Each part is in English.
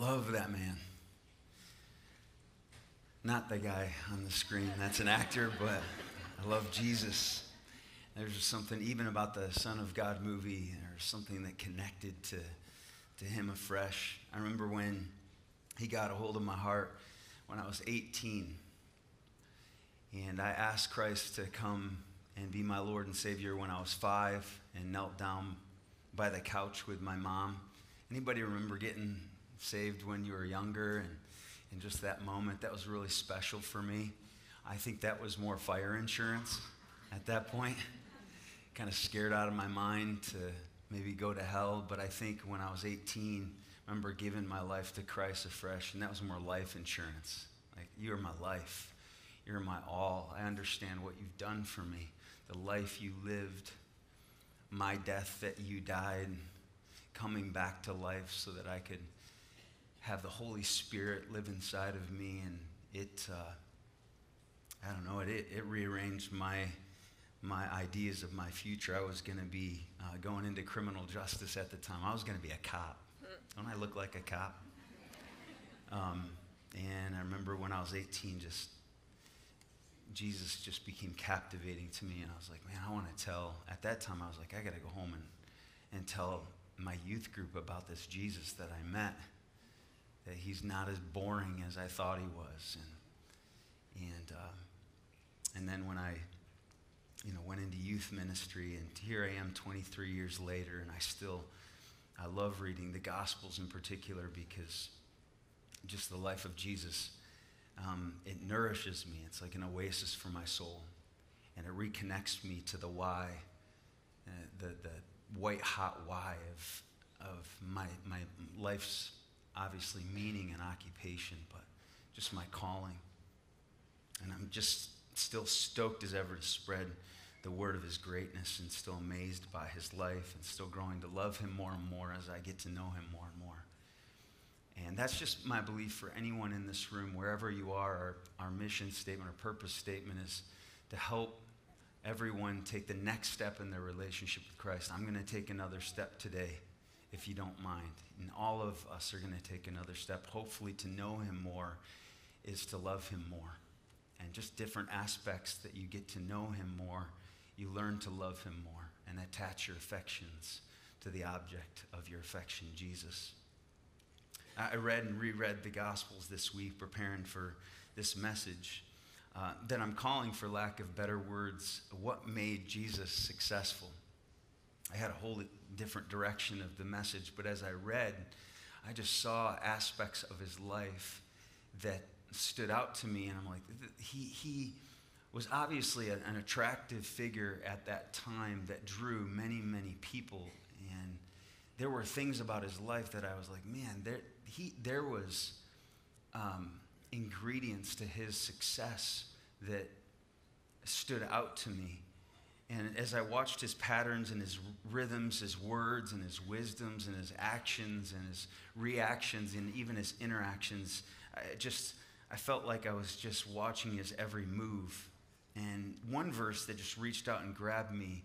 love that man. Not the guy on the screen, that's an actor, but I love Jesus. There's just something, even about the Son of God movie, there's something that connected to, to him afresh. I remember when he got a hold of my heart when I was 18. And I asked Christ to come and be my Lord and Savior when I was five and knelt down by the couch with my mom. Anybody remember getting saved when you were younger and in just that moment? That was really special for me. I think that was more fire insurance at that point. kind of scared out of my mind to maybe go to hell, but I think when I was 18, I remember giving my life to Christ afresh, and that was more life insurance. Like, you are my life. You're my all. I understand what you've done for me, the life you lived, my death that you died, coming back to life so that I could have the Holy Spirit live inside of me. And it, uh, I don't know, it, it rearranged my, my ideas of my future. I was going to be uh, going into criminal justice at the time. I was going to be a cop. Don't I look like a cop? Um, and I remember when I was 18, just Jesus just became captivating to me. And I was like, man, I want to tell. At that time, I was like, I got to go home and, and tell my youth group about this Jesus that I met, that he's not as boring as I thought he was. And, and, uh, and then when I you know, went into youth ministry, and here I am 23 years later, and I still, I love reading the Gospels in particular because just the life of Jesus um, it nourishes me. It's like an oasis for my soul. And it reconnects me to the why, uh, the, the white hot why of, of my, my life's obviously meaning and occupation, but just my calling. And I'm just still stoked as ever to spread the word of his greatness and still amazed by his life and still growing to love him more and more as I get to know him more and more. And that's just my belief for anyone in this room, wherever you are. Our, our mission statement, our purpose statement is to help everyone take the next step in their relationship with Christ. I'm going to take another step today, if you don't mind. And all of us are going to take another step, hopefully, to know Him more, is to love Him more. And just different aspects that you get to know Him more, you learn to love Him more and attach your affections to the object of your affection, Jesus. I read and reread the Gospels this week, preparing for this message. Uh, that I'm calling, for lack of better words, what made Jesus successful. I had a whole different direction of the message, but as I read, I just saw aspects of his life that stood out to me, and I'm like, he, he was obviously an attractive figure at that time that drew many, many people. And there were things about his life that I was like, man, there, he, there was um, ingredients to his success that stood out to me. And as I watched his patterns and his rhythms, his words and his wisdoms and his actions and his reactions and even his interactions, I just I felt like I was just watching his every move. And one verse that just reached out and grabbed me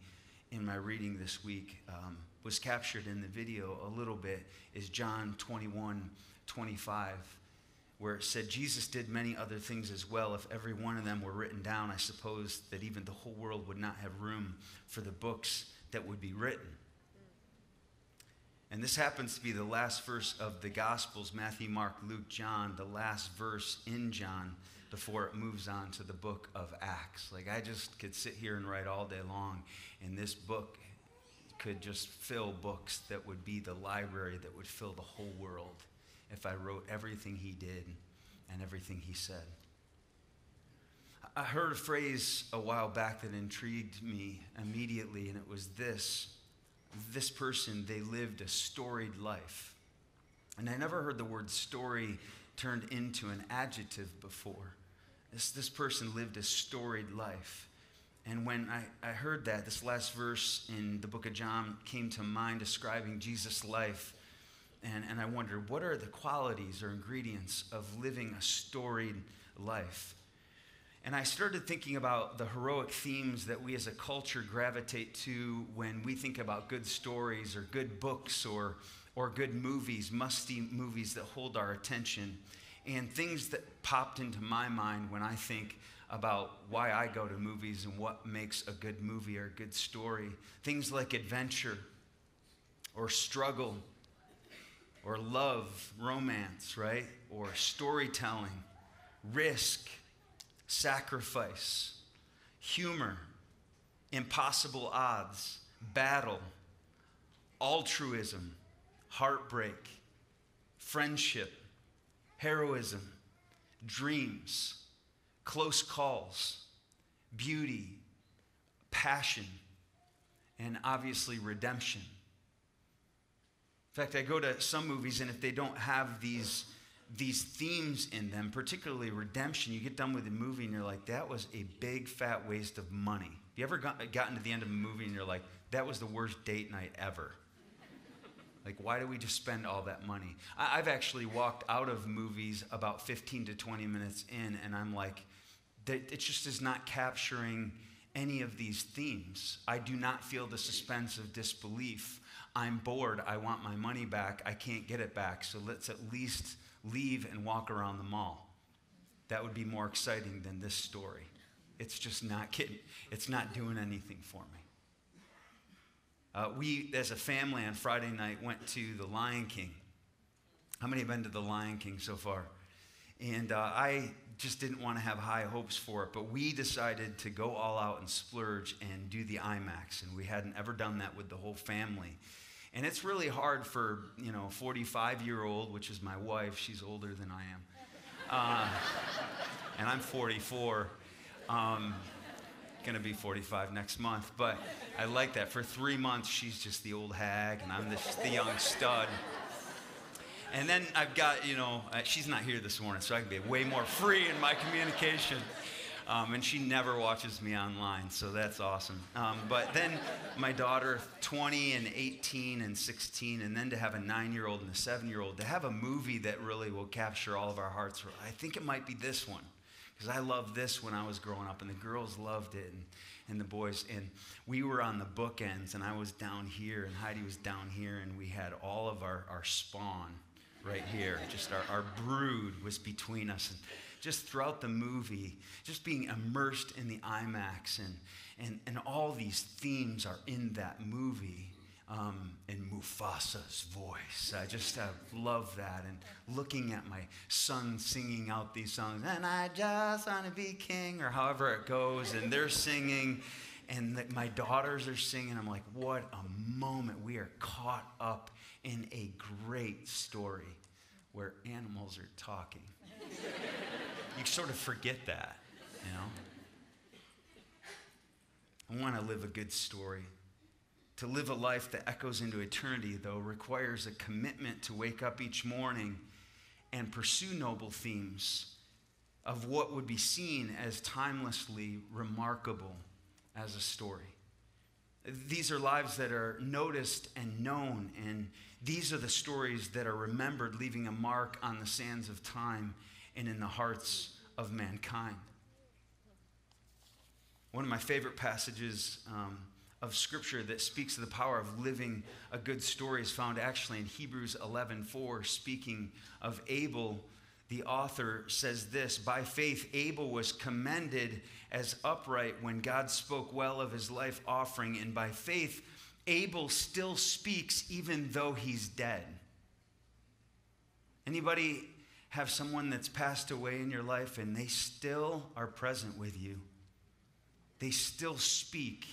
in my reading this week um, was captured in the video a little bit is John 21 25, where it said, Jesus did many other things as well. If every one of them were written down, I suppose that even the whole world would not have room for the books that would be written. And this happens to be the last verse of the Gospels Matthew, Mark, Luke, John, the last verse in John before it moves on to the book of Acts. Like, I just could sit here and write all day long, and this book could just fill books that would be the library that would fill the whole world if I wrote everything he did and everything he said. I heard a phrase a while back that intrigued me immediately, and it was this this person, they lived a storied life. And I never heard the word story turned into an adjective before. This, this person lived a storied life. And when I, I heard that, this last verse in the book of John came to mind describing Jesus' life. And, and I wondered, what are the qualities or ingredients of living a storied life? And I started thinking about the heroic themes that we as a culture gravitate to when we think about good stories or good books or, or good movies, musty movies that hold our attention. And things that popped into my mind when I think about why I go to movies and what makes a good movie or a good story. Things like adventure or struggle or love, romance, right? Or storytelling, risk sacrifice, humor, impossible odds, battle, altruism, heartbreak, friendship, heroism, dreams, close calls, beauty, passion, and obviously redemption. In fact, I go to some movies, and if they don't have these these themes in them, particularly redemption, you get done with the movie and you're like, that was a big fat waste of money. Have You ever got, gotten to the end of a movie and you're like, that was the worst date night ever? Like, why do we just spend all that money? I, have actually walked out of movies about 15 to 20 minutes in, and I'm like, it just is not capturing any of these themes. I do not feel the suspense of disbelief. I'm bored. I want my money back. I can't get it back. So let's at least leave and walk around the mall. That would be more exciting than this story. It's just not getting, it's not doing anything for me. Uh, we, as a family on Friday night, went to the Lion King. How many have been to the Lion King so far? And uh, I just didn't want to have high hopes for it, but we decided to go all out and splurge and do the IMAX. And we hadn't ever done that with the whole family. And it's really hard for, you know, 45 year old, which is my wife, she's older than I am. Uh, and I'm 44. Um, gonna be 45 next month, but I like that. For three months, she's just the old hag, and I'm the, the young stud. And then I've got, you know, uh, she's not here this morning, so I can be way more free in my communication. Um, and she never watches me online, so that's awesome. Um, but then my daughter, 20 and 18 and 16, and then to have a nine year old and a seven year old, to have a movie that really will capture all of our hearts. I think it might be this one, because I loved this when I was growing up, and the girls loved it, and, and the boys. And we were on the bookends, and I was down here, and Heidi was down here, and we had all of our, our spawn right here. Just our, our brood was between us. And, just throughout the movie, just being immersed in the IMAX, and, and, and all these themes are in that movie. Um, in Mufasa's voice. I just uh, love that. And looking at my son singing out these songs, and I just want to be king, or however it goes, and they're singing, and the, my daughters are singing. I'm like, what a moment. We are caught up in a great story where animals are talking you sort of forget that, you know? I want to live a good story. To live a life that echoes into eternity, though, requires a commitment to wake up each morning and pursue noble themes of what would be seen as timelessly remarkable as a story. These are lives that are noticed and known, and these are the stories that are remembered, leaving a mark on the sands of time and in the hearts of mankind. One of my favorite passages um, of scripture that speaks of the power of living a good story is found actually in Hebrews 11:4 speaking of Abel the author says this by faith Abel was commended as upright when God spoke well of his life offering and by faith Abel still speaks even though he's dead anybody have someone that's passed away in your life and they still are present with you. They still speak.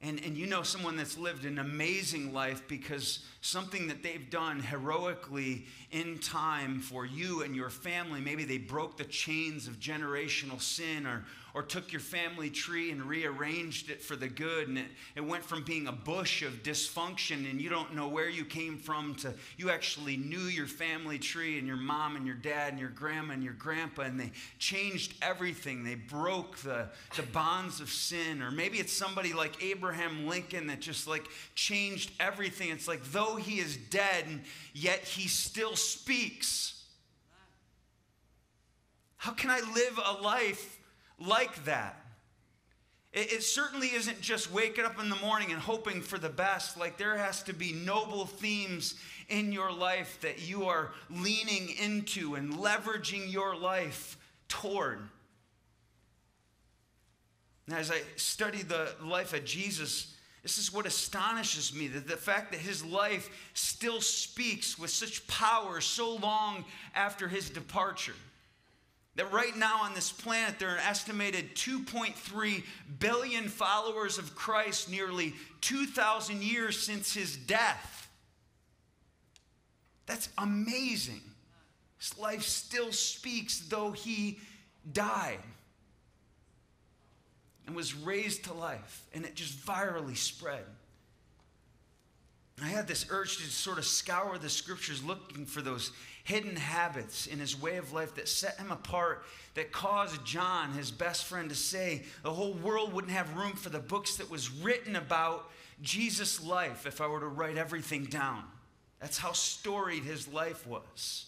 And, and you know someone that's lived an amazing life because something that they've done heroically in time for you and your family, maybe they broke the chains of generational sin or, or took your family tree and rearranged it for the good. And it, it went from being a bush of dysfunction and you don't know where you came from to you actually knew your family tree and your mom and your dad and your grandma and your grandpa. And they changed everything. They broke the, the bonds of sin. Or maybe it's somebody like Abraham Lincoln that just like changed everything. It's like though he is dead, and yet he still speaks. How can I live a life like that? It, it, certainly isn't just waking up in the morning and hoping for the best. Like there has to be noble themes in your life that you are leaning into and leveraging your life toward. Now, as I study the life of Jesus, this is what astonishes me that the fact that his life still speaks with such power so long after his departure. That right now on this planet, there are an estimated 2.3 billion followers of Christ, nearly 2,000 years since his death. That's amazing. His life still speaks, though he died and was raised to life, and it just virally spread. I had this urge to sort of scour the scriptures looking for those hidden habits in his way of life that set him apart, that caused John, his best friend, to say the whole world wouldn't have room for the books that was written about Jesus' life if I were to write everything down. That's how storied his life was.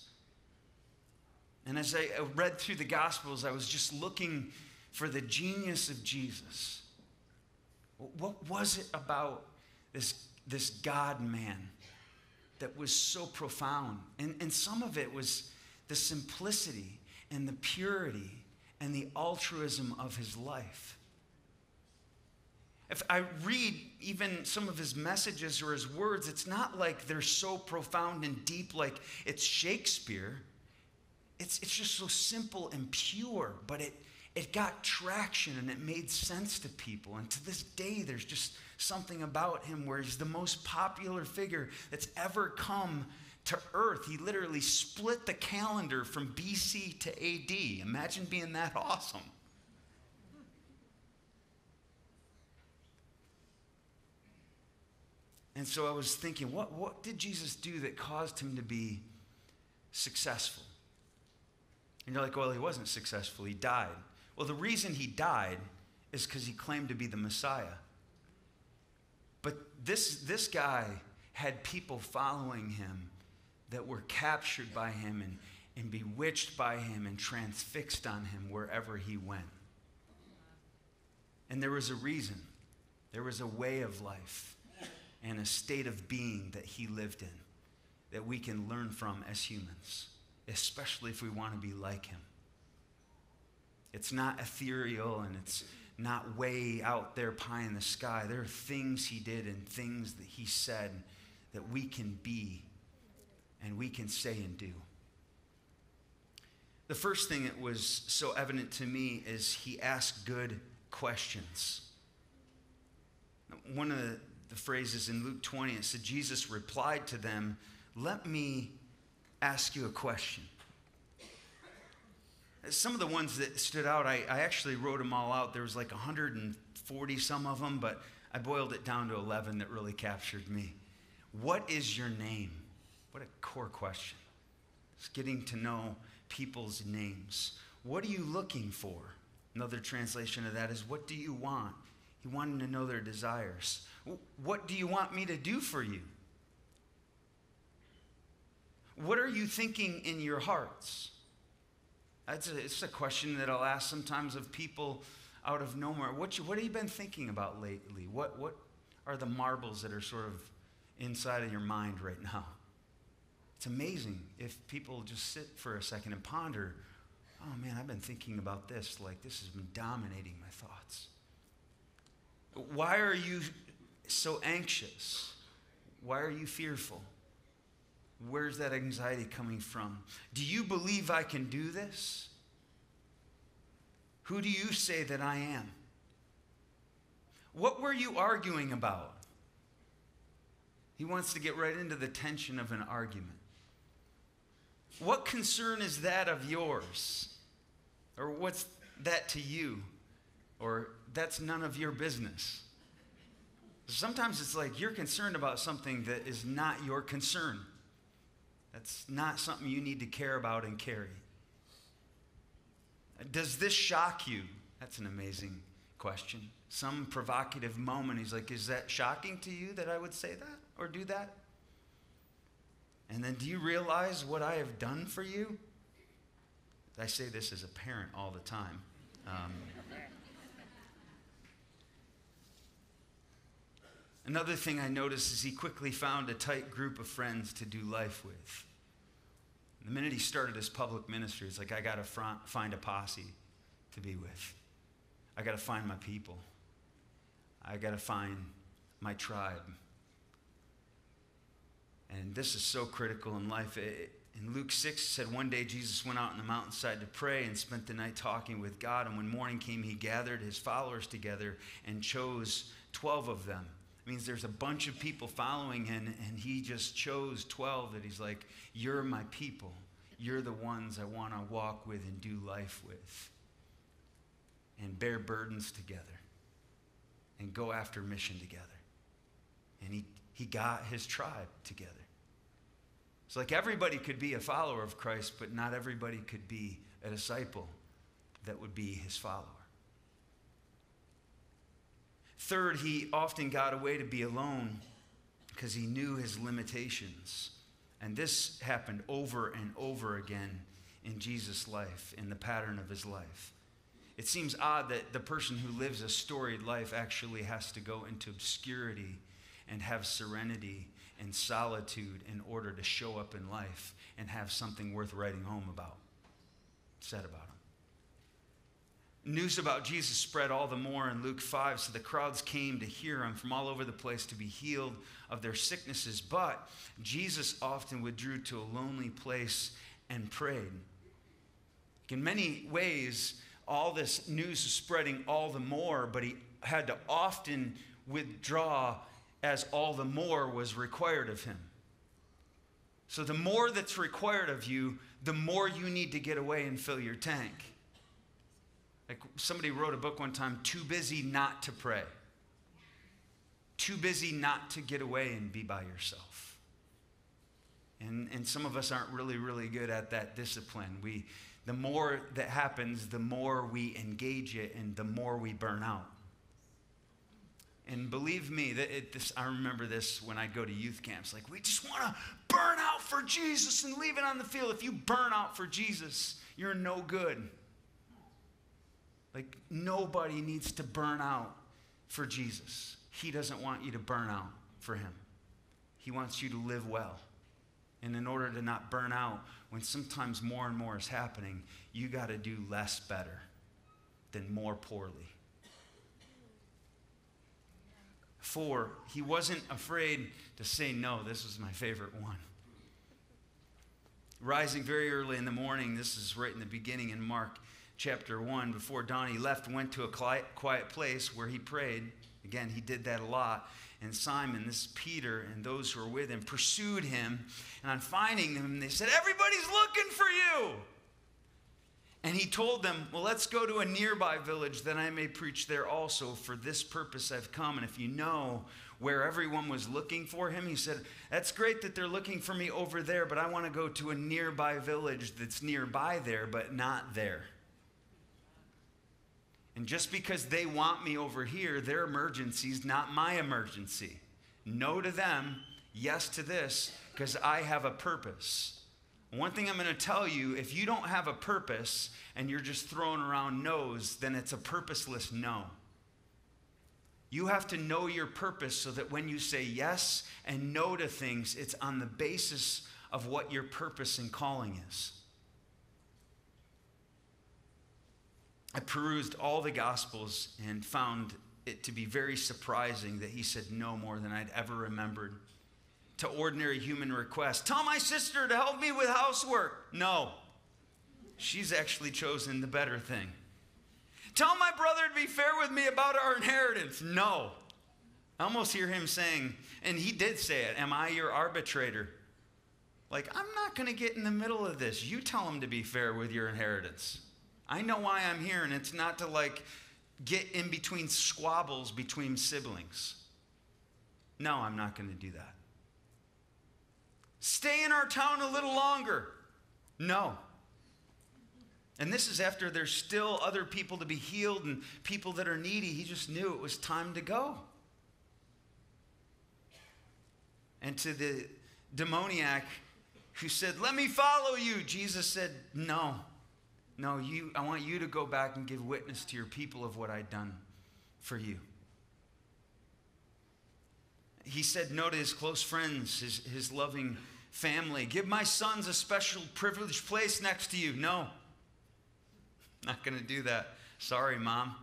And as I read through the Gospels, I was just looking for the genius of Jesus. What was it about this, this God man that was so profound? And, and some of it was the simplicity and the purity and the altruism of his life. If I read even some of his messages or his words, it's not like they're so profound and deep like it's Shakespeare. It's, it's just so simple and pure, but it, it got traction and it made sense to people. And to this day, there's just something about him where he's the most popular figure that's ever come to earth. He literally split the calendar from BC to AD. Imagine being that awesome. And so I was thinking, what, what did Jesus do that caused him to be successful? And you're like, well, he wasn't successful, he died. Well, the reason he died is because he claimed to be the Messiah. But this, this guy had people following him that were captured by him and, and bewitched by him and transfixed on him wherever he went. And there was a reason, there was a way of life and a state of being that he lived in that we can learn from as humans, especially if we want to be like him. It's not ethereal and it's not way out there pie in the sky. There are things he did and things that he said that we can be and we can say and do. The first thing that was so evident to me is he asked good questions. One of the, the phrases in Luke 20, it said, Jesus replied to them, Let me ask you a question. Some of the ones that stood out, I, I actually wrote them all out. There was like 140 some of them, but I boiled it down to 11 that really captured me. What is your name? What a core question. It's getting to know people's names. What are you looking for? Another translation of that is, What do you want? He wanted to know their desires. What do you want me to do for you? What are you thinking in your hearts? That's a, it's a question that I'll ask sometimes of people out of nowhere. What, you, what have you been thinking about lately? What, what are the marbles that are sort of inside of your mind right now? It's amazing if people just sit for a second and ponder, oh man, I've been thinking about this. Like this has been dominating my thoughts. Why are you so anxious? Why are you fearful? Where's that anxiety coming from? Do you believe I can do this? Who do you say that I am? What were you arguing about? He wants to get right into the tension of an argument. What concern is that of yours? Or what's that to you? Or that's none of your business. Sometimes it's like you're concerned about something that is not your concern. That's not something you need to care about and carry. Does this shock you? That's an amazing question. Some provocative moment, he's like, Is that shocking to you that I would say that or do that? And then, do you realize what I have done for you? I say this as a parent all the time. Um, another thing I noticed is he quickly found a tight group of friends to do life with. The minute he started his public ministry, it's like, I got to find a posse to be with. I got to find my people. I got to find my tribe. And this is so critical in life. In Luke 6, it said one day Jesus went out on the mountainside to pray and spent the night talking with God. And when morning came, he gathered his followers together and chose 12 of them. Means there's a bunch of people following him, and he just chose 12 that he's like, You're my people. You're the ones I want to walk with and do life with, and bear burdens together, and go after mission together. And he, he got his tribe together. It's like everybody could be a follower of Christ, but not everybody could be a disciple that would be his follower. Third, he often got away to be alone because he knew his limitations. And this happened over and over again in Jesus' life, in the pattern of his life. It seems odd that the person who lives a storied life actually has to go into obscurity and have serenity and solitude in order to show up in life and have something worth writing home about, said about. News about Jesus spread all the more in Luke 5, so the crowds came to hear him from all over the place to be healed of their sicknesses. But Jesus often withdrew to a lonely place and prayed. In many ways, all this news is spreading all the more, but he had to often withdraw as all the more was required of him. So, the more that's required of you, the more you need to get away and fill your tank. Like somebody wrote a book one time, Too Busy Not to Pray. Too busy not to get away and be by yourself. And, and some of us aren't really, really good at that discipline. We, the more that happens, the more we engage it and the more we burn out. And believe me, that it, this, I remember this when I go to youth camps. Like, we just want to burn out for Jesus and leave it on the field. If you burn out for Jesus, you're no good. Like, nobody needs to burn out for Jesus. He doesn't want you to burn out for Him, He wants you to live well. And in order to not burn out, when sometimes more and more is happening, you got to do less better than more poorly. Four, he wasn't afraid to say no. This was my favorite one. Rising very early in the morning, this is right in the beginning in Mark chapter 1. Before dawn, he left, went to a quiet place where he prayed. Again, he did that a lot. And Simon, this is Peter, and those who were with him pursued him. And on finding him, they said, Everybody's looking for you. And he told them, Well, let's go to a nearby village that I may preach there also. For this purpose I've come. And if you know where everyone was looking for him, he said, That's great that they're looking for me over there, but I want to go to a nearby village that's nearby there, but not there. And just because they want me over here, their emergency is not my emergency. No to them, yes to this, because I have a purpose. One thing I'm going to tell you if you don't have a purpose and you're just throwing around no's, then it's a purposeless no. You have to know your purpose so that when you say yes and no to things, it's on the basis of what your purpose and calling is. I perused all the Gospels and found it to be very surprising that he said no more than I'd ever remembered to ordinary human requests. Tell my sister to help me with housework. No. She's actually chosen the better thing. Tell my brother to be fair with me about our inheritance. No. I almost hear him saying, and he did say it, Am I your arbitrator? Like, I'm not going to get in the middle of this. You tell him to be fair with your inheritance. I know why I'm here, and it's not to like get in between squabbles between siblings. No, I'm not going to do that. Stay in our town a little longer. No. And this is after there's still other people to be healed and people that are needy. He just knew it was time to go. And to the demoniac who said, Let me follow you, Jesus said, No. No, you, I want you to go back and give witness to your people of what I'd done for you. He said no to his close friends, his, his loving family. Give my sons a special privileged place next to you. No, not going to do that. Sorry, mom.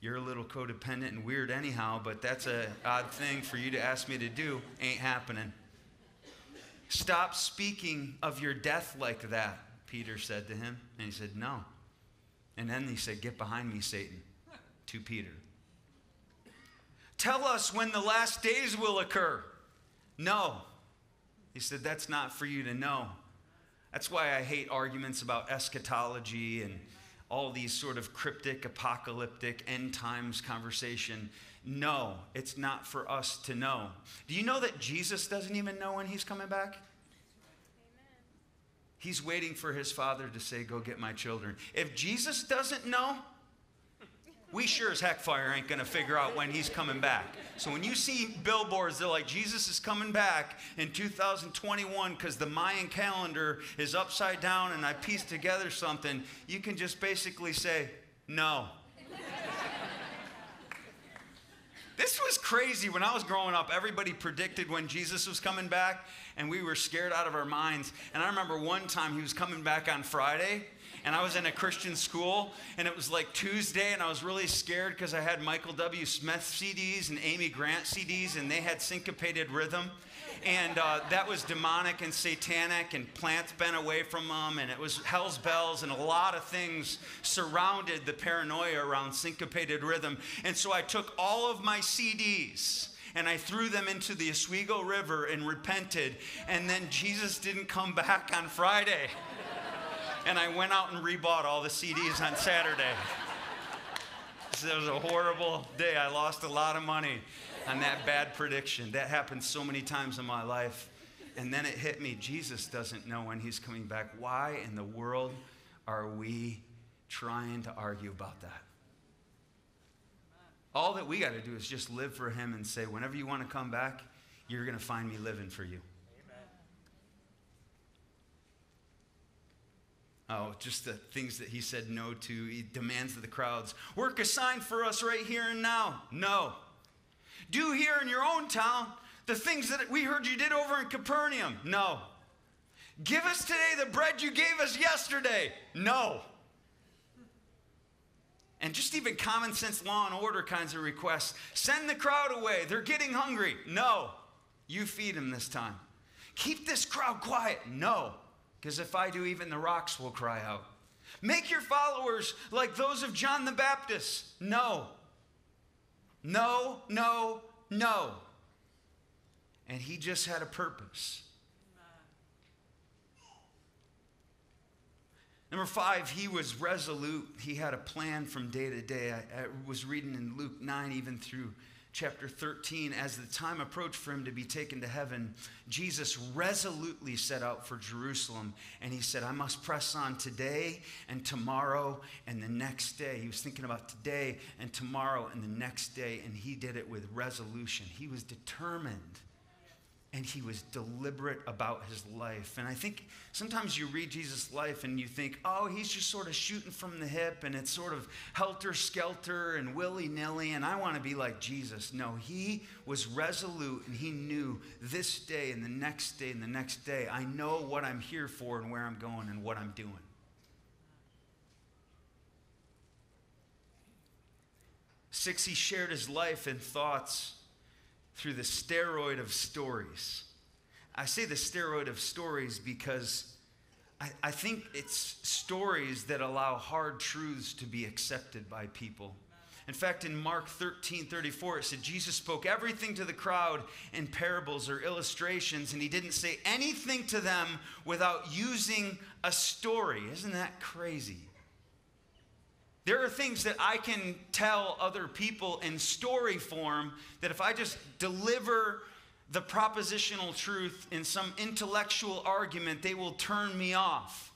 You're a little codependent and weird anyhow, but that's an odd thing for you to ask me to do. Ain't happening. Stop speaking of your death like that, Peter said to him. And he said, No. And then he said, Get behind me, Satan, to Peter. Tell us when the last days will occur. No. He said, That's not for you to know. That's why I hate arguments about eschatology and all these sort of cryptic, apocalyptic, end times conversation. No, it's not for us to know. Do you know that Jesus doesn't even know when he's coming back? He's waiting for his father to say, Go get my children. If Jesus doesn't know, we sure as heck fire ain't going to figure out when he's coming back. So when you see billboards, they're like, Jesus is coming back in 2021 because the Mayan calendar is upside down and I pieced together something, you can just basically say, no. this was crazy. When I was growing up, everybody predicted when Jesus was coming back, and we were scared out of our minds. And I remember one time he was coming back on Friday and I was in a Christian school, and it was like Tuesday, and I was really scared because I had Michael W. Smith CDs and Amy Grant CDs, and they had syncopated rhythm. And uh, that was demonic and satanic, and plants bent away from them, and it was hell's bells, and a lot of things surrounded the paranoia around syncopated rhythm. And so I took all of my CDs and I threw them into the Oswego River and repented. And then Jesus didn't come back on Friday and I went out and rebought all the CDs on Saturday. So it was a horrible day. I lost a lot of money on that bad prediction. That happened so many times in my life. And then it hit me Jesus doesn't know when he's coming back. Why in the world are we trying to argue about that? All that we got to do is just live for him and say, whenever you want to come back, you're going to find me living for you. Oh, just the things that he said no to. He demands of the crowds. Work assigned for us right here and now. No. Do here in your own town the things that we heard you did over in Capernaum. No. Give us today the bread you gave us yesterday. No. And just even common sense law and order kinds of requests. Send the crowd away. They're getting hungry. No. You feed them this time. Keep this crowd quiet. No. Because if I do, even the rocks will cry out. Make your followers like those of John the Baptist. No. No, no, no. And he just had a purpose. Number five, he was resolute. He had a plan from day to day. I, I was reading in Luke 9, even through chapter 13, as the time approached for him to be taken to heaven, Jesus resolutely set out for Jerusalem. And he said, I must press on today and tomorrow and the next day. He was thinking about today and tomorrow and the next day. And he did it with resolution. He was determined and he was deliberate about his life. And I think sometimes you read Jesus' life and you think, oh, he's just sort of shooting from the hip and it's sort of helter skelter and willy nilly, and I want to be like Jesus. No, he was resolute and he knew this day and the next day and the next day, I know what I'm here for and where I'm going and what I'm doing. Six, he shared his life and thoughts through the steroid of stories. I say the steroid of stories because I, I, think it's stories that allow hard truths to be accepted by people. In fact, in Mark 13 34, it said Jesus spoke everything to the crowd in parables or illustrations, and he didn't say anything to them without using a story. Isn't that crazy? There are things that I can tell other people in story form that if I just deliver the propositional truth in some intellectual argument, they will turn me off.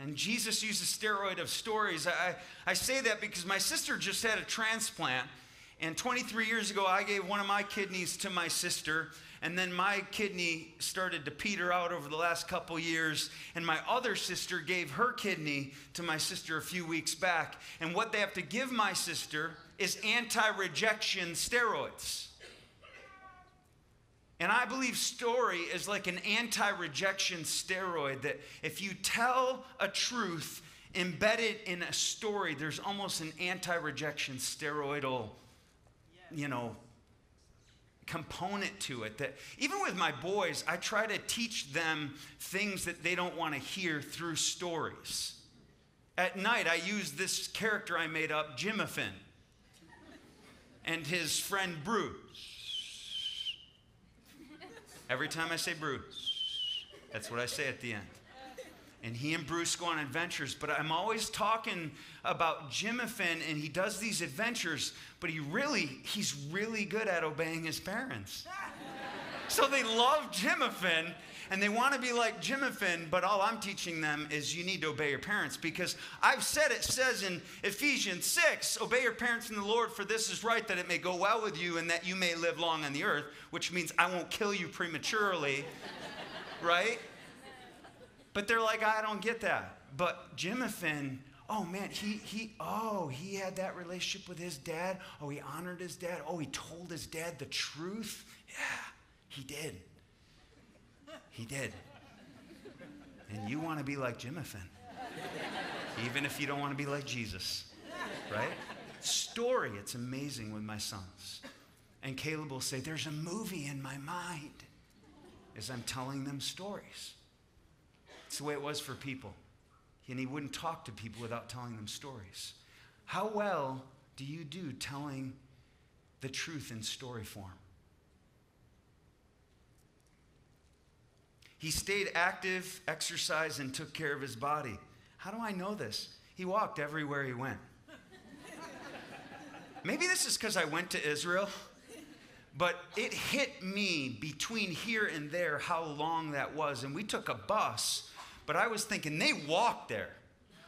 And Jesus used a steroid of stories. I, I say that because my sister just had a transplant. And 23 years ago, I gave one of my kidneys to my sister. And then my kidney started to peter out over the last couple years, and my other sister gave her kidney to my sister a few weeks back. And what they have to give my sister is anti rejection steroids. And I believe story is like an anti rejection steroid that if you tell a truth embedded in a story, there's almost an anti rejection steroidal, you know, component to it that even with my boys, I try to teach them things that they don't want to hear through stories. At night, I use this character I made up, Jimothin, and his friend Bruce. Every time I say Bruce, that's what I say at the end and he and Bruce go on adventures. But I'm always talking about Jimothin, and he does these adventures, but he really, he's really good at obeying his parents. so they love Jimothin, and they want to be like Jimothin, but all I'm teaching them is you need to obey your parents because I've said it says in Ephesians 6, obey your parents in the Lord, for this is right that it may go well with you and that you may live long on the earth, which means I won't kill you prematurely, right? But they're like, I don't get that. But Jimothin, oh man, he, he, oh, he had that relationship with his dad. Oh, he honored his dad. Oh, he told his dad the truth. Yeah, he did. He did. And you want to be like Jimothin, even if you don't want to be like Jesus, right? Story, it's amazing with my sons. And Caleb will say, There's a movie in my mind as I'm telling them stories. It's the way it was for people. And he wouldn't talk to people without telling them stories. How well do you do telling the truth in story form? He stayed active, exercised, and took care of his body. How do I know this? He walked everywhere he went. Maybe this is because I went to Israel, but it hit me between here and there how long that was. And we took a bus but I was thinking they walked there.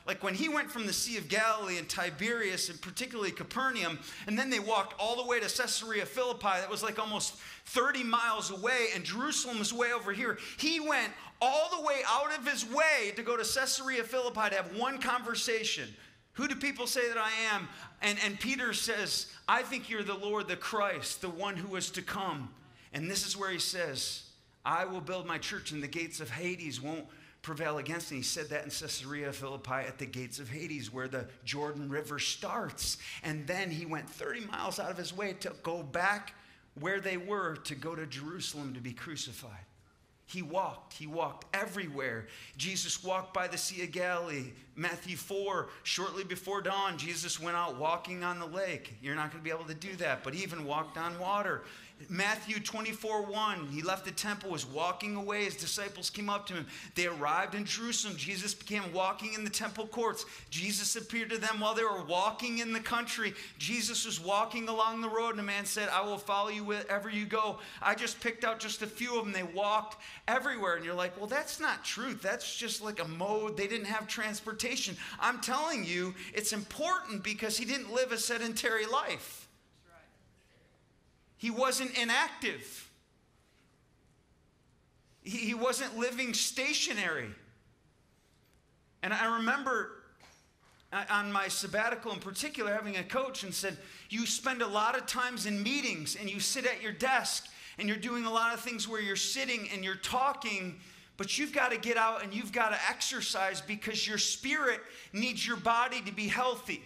Like when he went from the Sea of Galilee and Tiberias and particularly Capernaum, and then they walked all the way to Caesarea Philippi, that was like almost 30 miles away, and Jerusalem is way over here. He went all the way out of his way to go to Caesarea Philippi to have one conversation. Who do people say that I am? And, and Peter says, I think you're the Lord, the Christ, the one who is to come. And this is where he says, I will build my church, and the gates of Hades won't prevail against. And he said that in Caesarea Philippi at the gates of Hades, where the Jordan River starts. And then he went 30 miles out of his way to go back where they were to go to Jerusalem to be crucified. He walked, he walked everywhere. Jesus walked by the Sea of Galilee. Matthew 4, shortly before dawn, Jesus went out walking on the lake. You're not going to be able to do that, but he even walked on water. Matthew 24 1, he left the temple, was walking away. His disciples came up to him. They arrived in Jerusalem. Jesus began walking in the temple courts. Jesus appeared to them while they were walking in the country. Jesus was walking along the road, and a man said, I will follow you wherever you go. I just picked out just a few of them. They walked everywhere. And you're like, well, that's not truth. That's just like a mode. They didn't have transportation. I'm telling you, it's important because he didn't live a sedentary life. He wasn't inactive. He, wasn't living stationary. And I remember uh, on my sabbatical in particular having a coach and said, You spend a lot of times in meetings and you sit at your desk and you're doing a lot of things where you're sitting and you're talking, but you've got to get out and you've got to exercise because your spirit needs your body to be healthy.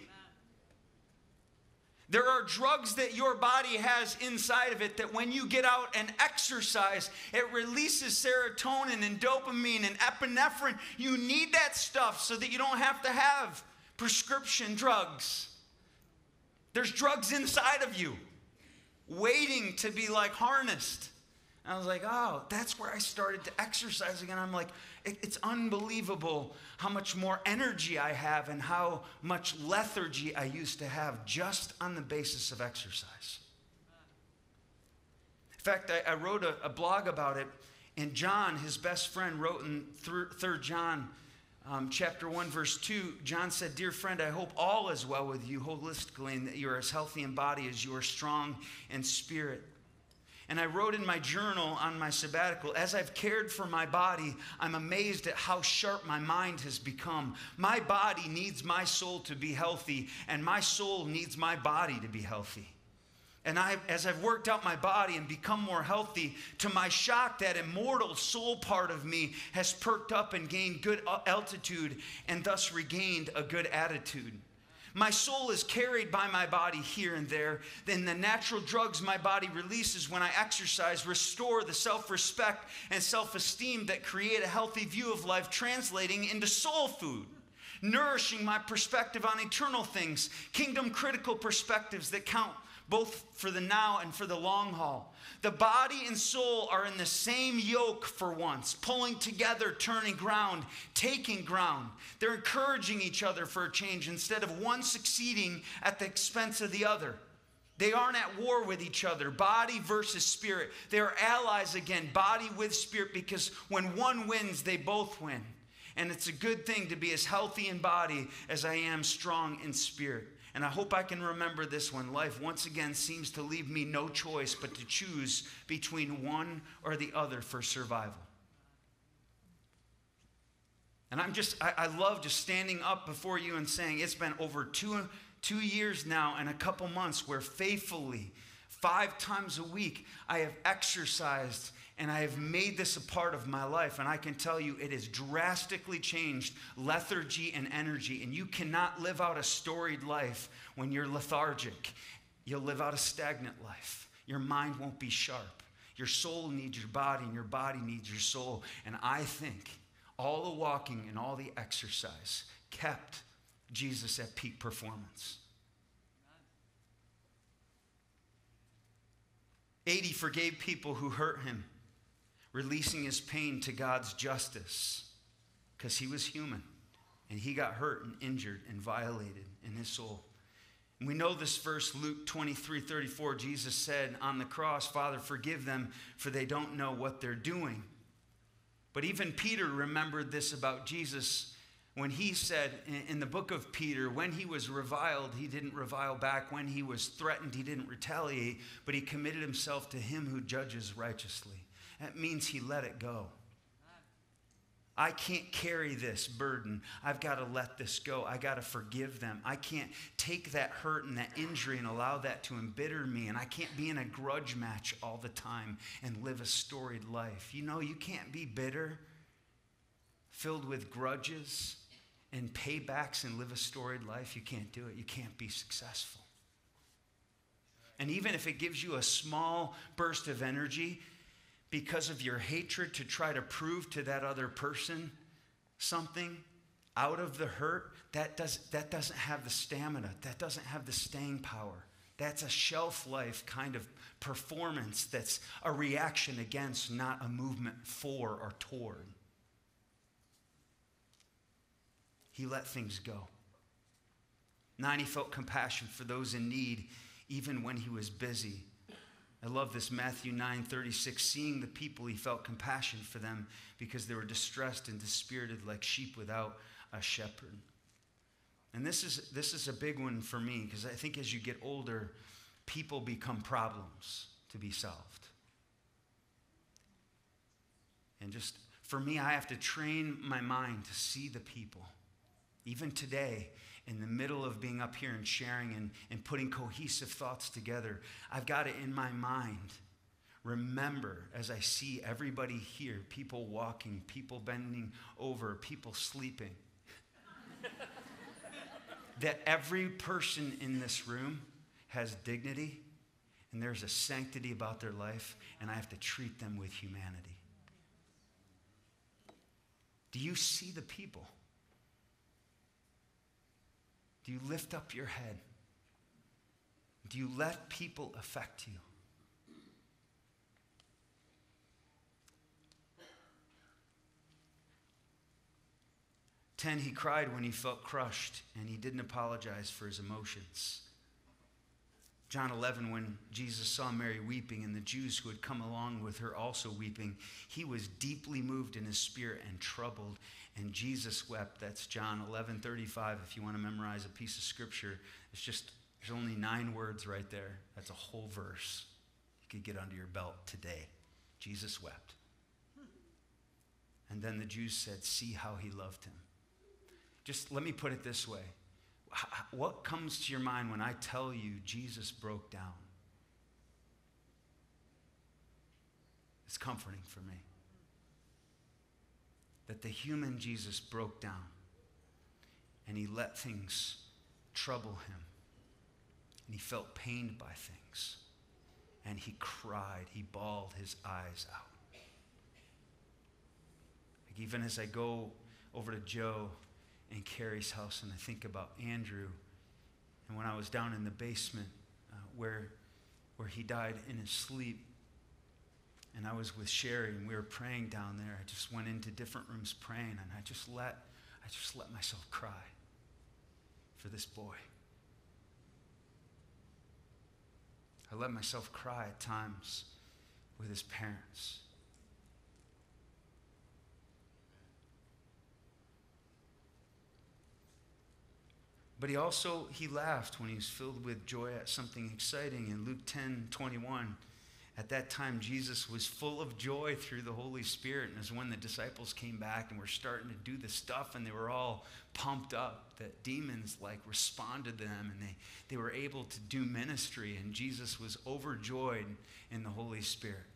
There are drugs that your body has inside of it that when you get out and exercise, it releases serotonin and dopamine and epinephrine. You need that stuff so that you don't have to have prescription drugs. There's drugs inside of you waiting to be like harnessed. And I was like, oh, that's where I started to exercise again. I'm like, it, it's unbelievable how much more energy I have and how much lethargy I used to have just on the basis of exercise. In fact, I, I wrote a, a, blog about it, and John, his best friend, wrote in 3 John um, chapter 1, verse 2, John said, Dear friend, I hope all is well with you holistically and that you are as healthy in body as you are strong in spirit. And I wrote in my journal on my sabbatical, as I've cared for my body, I'm amazed at how sharp my mind has become. My body needs my soul to be healthy, and my soul needs my body to be healthy. And I, as I've worked out my body and become more healthy, to my shock, that immortal soul part of me has perked up and gained good altitude and thus regained a good attitude. My soul is carried by my body here and there. Then the natural drugs my body releases when I exercise restore the self respect and self esteem that create a healthy view of life, translating into soul food nourishing my perspective on eternal things, kingdom critical perspectives that count both for the now and for the long haul. The body and soul are in the same yoke for once, pulling together, turning ground, taking ground. They're encouraging each other for a change instead of one succeeding at the expense of the other. They aren't at war with each other, body versus spirit. They are allies again, body with spirit, because when one wins, they both win. And it's a good thing to be as healthy in body as I am strong in spirit. And I hope I can remember this when life once again seems to leave me no choice but to choose between one or the other for survival. And I'm just, I, I love just standing up before you and saying it's been over two, two years now and a couple months where faithfully, five times a week, I have exercised and I have made this a part of my life. And I can tell you, it has drastically changed lethargy and energy. And you cannot live out a storied life when you're lethargic. You'll live out a stagnant life. Your mind won't be sharp. Your soul needs your body, and your body needs your soul. And I think all the walking and all the exercise kept Jesus at peak performance. 80 forgave people who hurt him releasing his pain to God's justice because he was human and he got hurt and injured and violated in his soul. And we know this verse, Luke 23 34. Jesus said on the cross, Father, forgive them, for they don't know what they're doing. But even Peter remembered this about Jesus when he said in the book of Peter, when he was reviled, he didn't revile back. When he was threatened, he didn't retaliate, but he committed himself to him who judges righteously. That means he let it go. I can't carry this burden. I've got to let this go. I got to forgive them. I can't take that hurt and that injury and allow that to embitter me. And I can't be in a grudge match all the time and live a storied life. You know, you can't be bitter, filled with grudges and paybacks and live a storied life. You can't do it. You can't be successful. And even if it gives you a small burst of energy, because of your hatred to try to prove to that other person something out of the hurt, that, does, that doesn't have the stamina, that doesn't have the staying power. That's a shelf life kind of performance that's a reaction against, not a movement for or toward. He let things go. Nine, he felt compassion for those in need, even when he was busy I love this Matthew 9 36. Seeing the people, he felt compassion for them because they were distressed and dispirited like sheep without a shepherd. And this is, this is a big one for me because I think as you get older, people become problems to be solved. And just for me, I have to train my mind to see the people. Even today, in the middle of being up here and sharing and, and putting cohesive thoughts together, I've got it in my mind. Remember, as I see everybody here, people walking, people bending over, people sleeping, that every person in this room has dignity and there's a sanctity about their life, and I have to treat them with humanity. Do you see the people? Do you lift up your head? Do you let people affect you? Ten, he cried when he felt crushed and he didn't apologize for his emotions. John 11, when Jesus saw Mary weeping and the Jews who had come along with her also weeping, he was deeply moved in his spirit and troubled, and Jesus wept. That's John 11, 35. If you want to memorize a piece of scripture, it's just, there's only nine words right there. That's a whole verse. You could get under your belt today. Jesus wept. And then the Jews said, See how he loved him. Just let me put it this way what comes to your mind when I tell you Jesus broke down? It's comforting for me that the human Jesus broke down and he let things trouble him and he felt pained by things and he cried. He bawled his eyes out. Like even as I go over to Joe and Carrie's house and I think about Andrew and when I was down in the basement uh, where, where he died in his sleep and I was with Sherry and we were praying down there. I just went into different rooms praying and I just let I just let myself cry for this boy. I let myself cry at times with his parents. But he also he laughed when he was filled with joy at something exciting in Luke 10 21. At that time, Jesus was full of joy through the Holy Spirit. And as when the disciples came back and were starting to do the stuff, and they were all pumped up that demons like responded to them and they, they were able to do ministry. And Jesus was overjoyed in the Holy Spirit.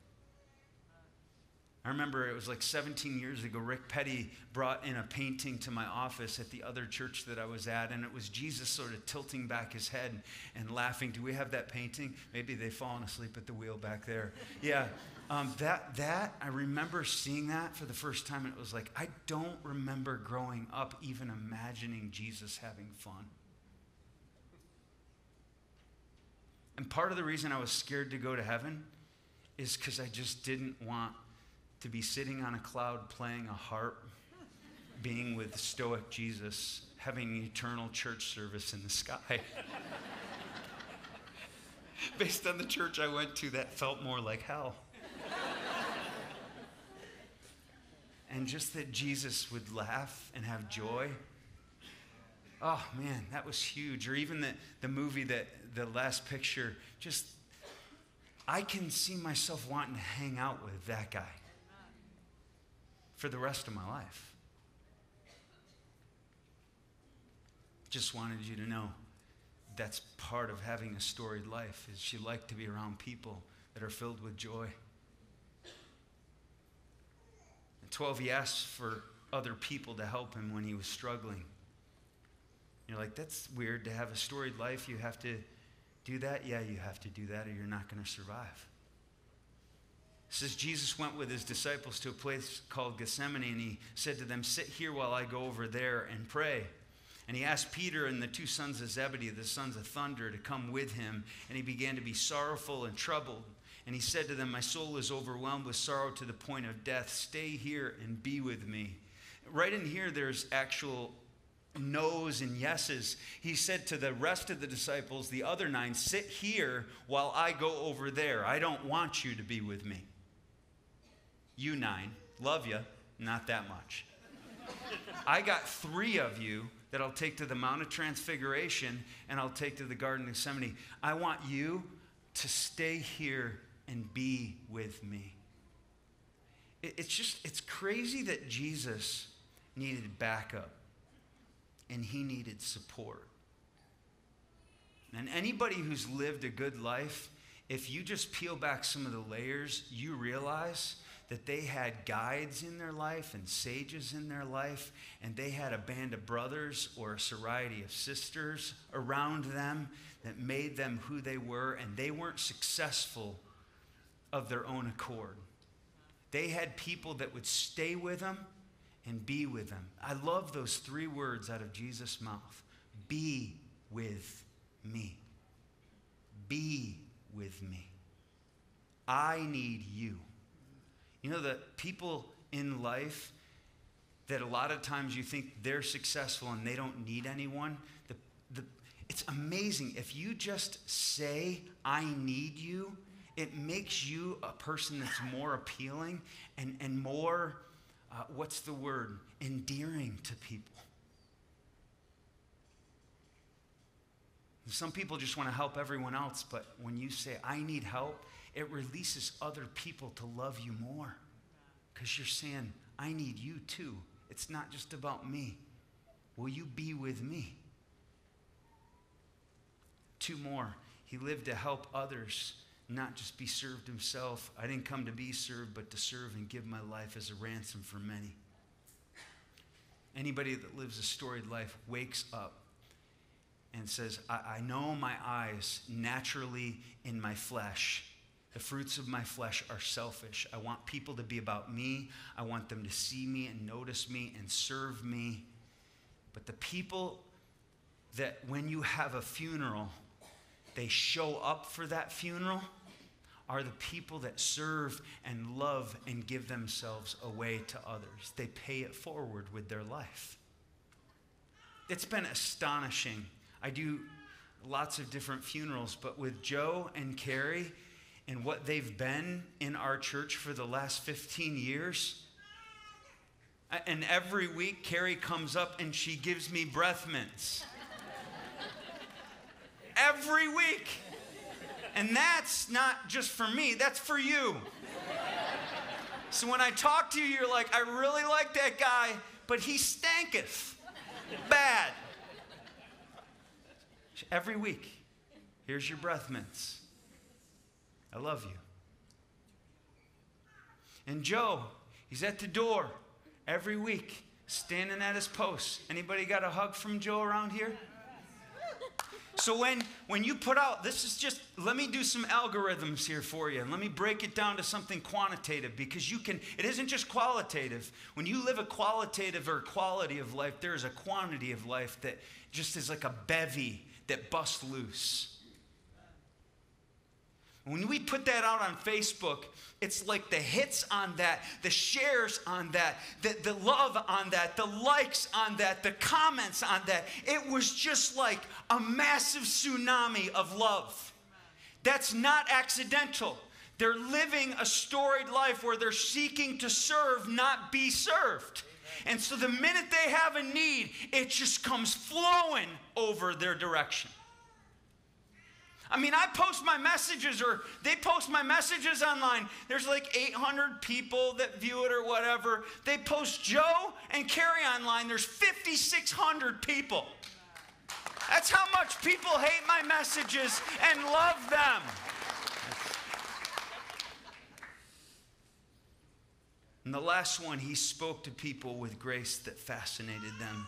I remember it was like 17 years ago, Rick Petty brought in a painting to my office at the other church that I was at, and it was Jesus sort of tilting back his head and laughing. Do we have that painting? Maybe they've fallen asleep at the wheel back there. Yeah, um, that, that, I remember seeing that for the first time, and it was like, I don't remember growing up even imagining Jesus having fun. And part of the reason I was scared to go to heaven is because I just didn't want to be sitting on a cloud playing a harp, being with stoic Jesus, having an eternal church service in the sky. Based on the church I went to, that felt more like hell. and just that Jesus would laugh and have joy. Oh man, that was huge. Or even the, the movie that the last picture, just I can see myself wanting to hang out with that guy for the rest of my life. Just wanted you to know that's part of having a storied life is you like to be around people that are filled with joy. At 12 he asked for other people to help him when he was struggling. You're like, that's weird to have a storied life. You have to do that? Yeah, you have to do that or you're not going to survive. Says Jesus went with his disciples to a place called Gethsemane and he said to them, Sit here while I go over there and pray. And he asked Peter and the two sons of Zebedee, the sons of thunder, to come with him. And he began to be sorrowful and troubled. And he said to them, My soul is overwhelmed with sorrow to the point of death. Stay here and be with me. Right in here, there's actual no's and yeses. He said to the rest of the disciples, the other nine, Sit here while I go over there. I don't want you to be with me. You nine, love you, not that much. I got three of you that I'll take to the Mount of Transfiguration and I'll take to the Garden of Gethsemane. I want you to stay here and be with me. It's just, it's crazy that Jesus needed backup and he needed support. And anybody who's lived a good life, if you just peel back some of the layers, you realize that they had guides in their life and sages in their life, and they had a band of brothers or a sorority of sisters around them that made them who they were, and they weren't successful of their own accord. They had people that would stay with them and be with them. I love those three words out of Jesus' mouth be with me. Be with me. I need you. You know, the people in life that a lot of times you think they're successful and they don't need anyone, the, the, it's amazing. If you just say, I need you, it makes you a person that's more appealing and, and more, uh, what's the word, endearing to people. Some people just want to help everyone else, but when you say, I need help, it releases other people to love you more. Because you're saying, I need you too. It's not just about me. Will you be with me? Two more. He lived to help others, not just be served himself. I didn't come to be served, but to serve and give my life as a ransom for many. Anybody that lives a storied life wakes up and says, I, I know my eyes naturally in my flesh. The fruits of my flesh are selfish. I want people to be about me. I want them to see me and notice me and serve me. But the people that when you have a funeral, they show up for that funeral are the people that serve and love and give themselves away to others. They pay it forward with their life. It's been astonishing. I do lots of different funerals, but with Joe and Carrie and what they've been in our church for the last 15 years, and every week Carrie comes up and she gives me breath mints. every week. And that's not just for me, that's for you. So when I talk to you, you're like, I really like that guy, but he stanketh. Bad. Every week, here's your breath mints. I love you. And Joe, he's at the door every week, standing at his post. Anybody got a hug from Joe around here? So when, when you put out, this is just, let me do some algorithms here for you. And let me break it down to something quantitative because you can, it isn't just qualitative. When you live a qualitative or quality of life, there is a quantity of life that just is like a bevy that busts loose. When we put that out on Facebook, it's like the hits on that, the shares on that, the, the love on that, the likes on that, the comments on that. It was just like a massive tsunami of love. That's not accidental. They're living a storied life where they're seeking to serve, not be served. And so the minute they have a need, it just comes flowing over their direction. I mean, I post my messages or they post my messages online. There's like 800 people that view it or whatever. They post Joe and Carrie online. There's 5,600 people. That's how much people hate my messages and love them. And the last one, he spoke to people with grace that fascinated them.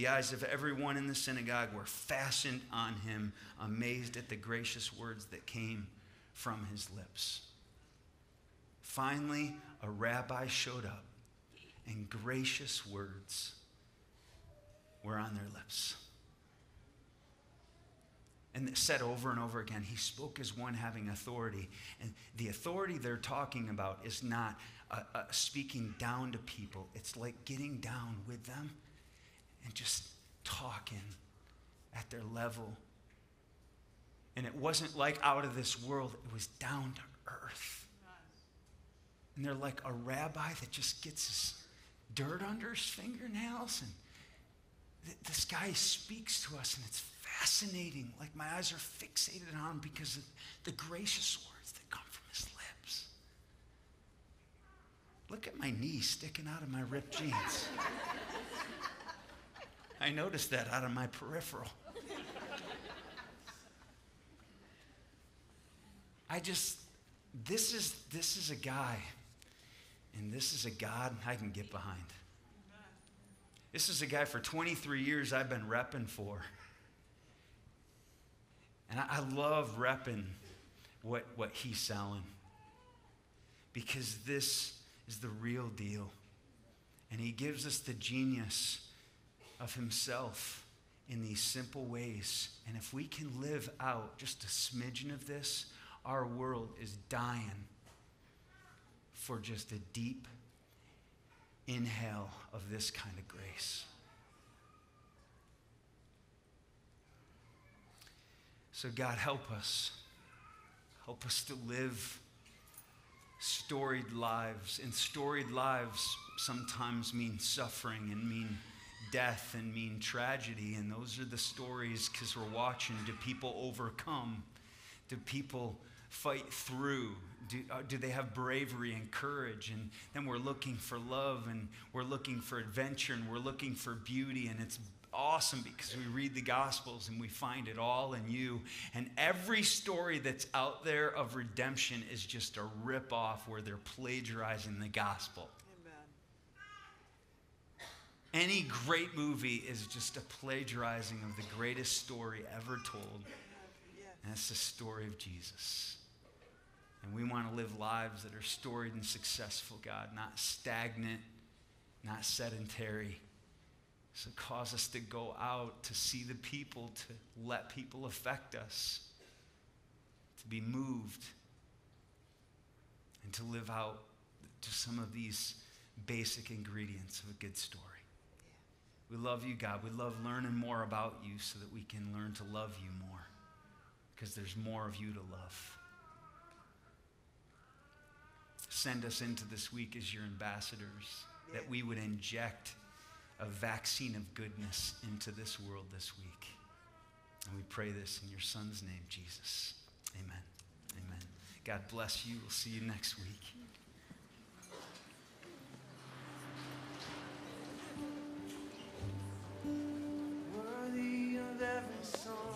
The eyes of everyone in the synagogue were fastened on him, amazed at the gracious words that came from his lips. Finally, a rabbi showed up, and gracious words were on their lips. And said over and over again, he spoke as one having authority. And the authority they're talking about is not uh, uh, speaking down to people, it's like getting down with them and just talking at their level. And it wasn't like out of this world, it was down to earth. And they're like a rabbi that just gets his dirt under his fingernails. And th- this guy speaks to us, and it's fascinating. Like my eyes are fixated on him because of the gracious words that come from his lips. Look at my knee sticking out of my ripped jeans. I noticed that out of my peripheral. I just, this is, this is a guy, and this is a God I can get behind. This is a guy for 23 years I've been repping for. And I, I love repping what, what he's selling because this is the real deal. And he gives us the genius of himself in these simple ways. And if we can live out just a smidgen of this, our world is dying for just a deep inhale of this kind of grace. So, God, help us. Help us to live storied lives. And storied lives sometimes mean suffering and mean death and mean tragedy. And those are the stories because we're watching. Do people overcome? Do people fight through? Do, uh, do they have bravery and courage? And then we're looking for love and we're looking for adventure and we're looking for beauty. And it's awesome because we read the Gospels and we find it all in you. And every story that's out there of redemption is just a rip off where they're plagiarizing the Gospel. Any great movie is just a plagiarizing of the greatest story ever told. And it's the story of Jesus. And we want to live lives that are storied and successful, God, not stagnant, not sedentary. So cause us to go out, to see the people, to let people affect us, to be moved, and to live out just some of these basic ingredients of a good story. We love you, God. We love learning more about you so that we can learn to love you more because there's more of you to love. Send us into this week as your ambassadors that we would inject a vaccine of goodness into this world this week. And we pray this in your son's name, Jesus. Amen. Amen. God bless you. We'll see you next week. song.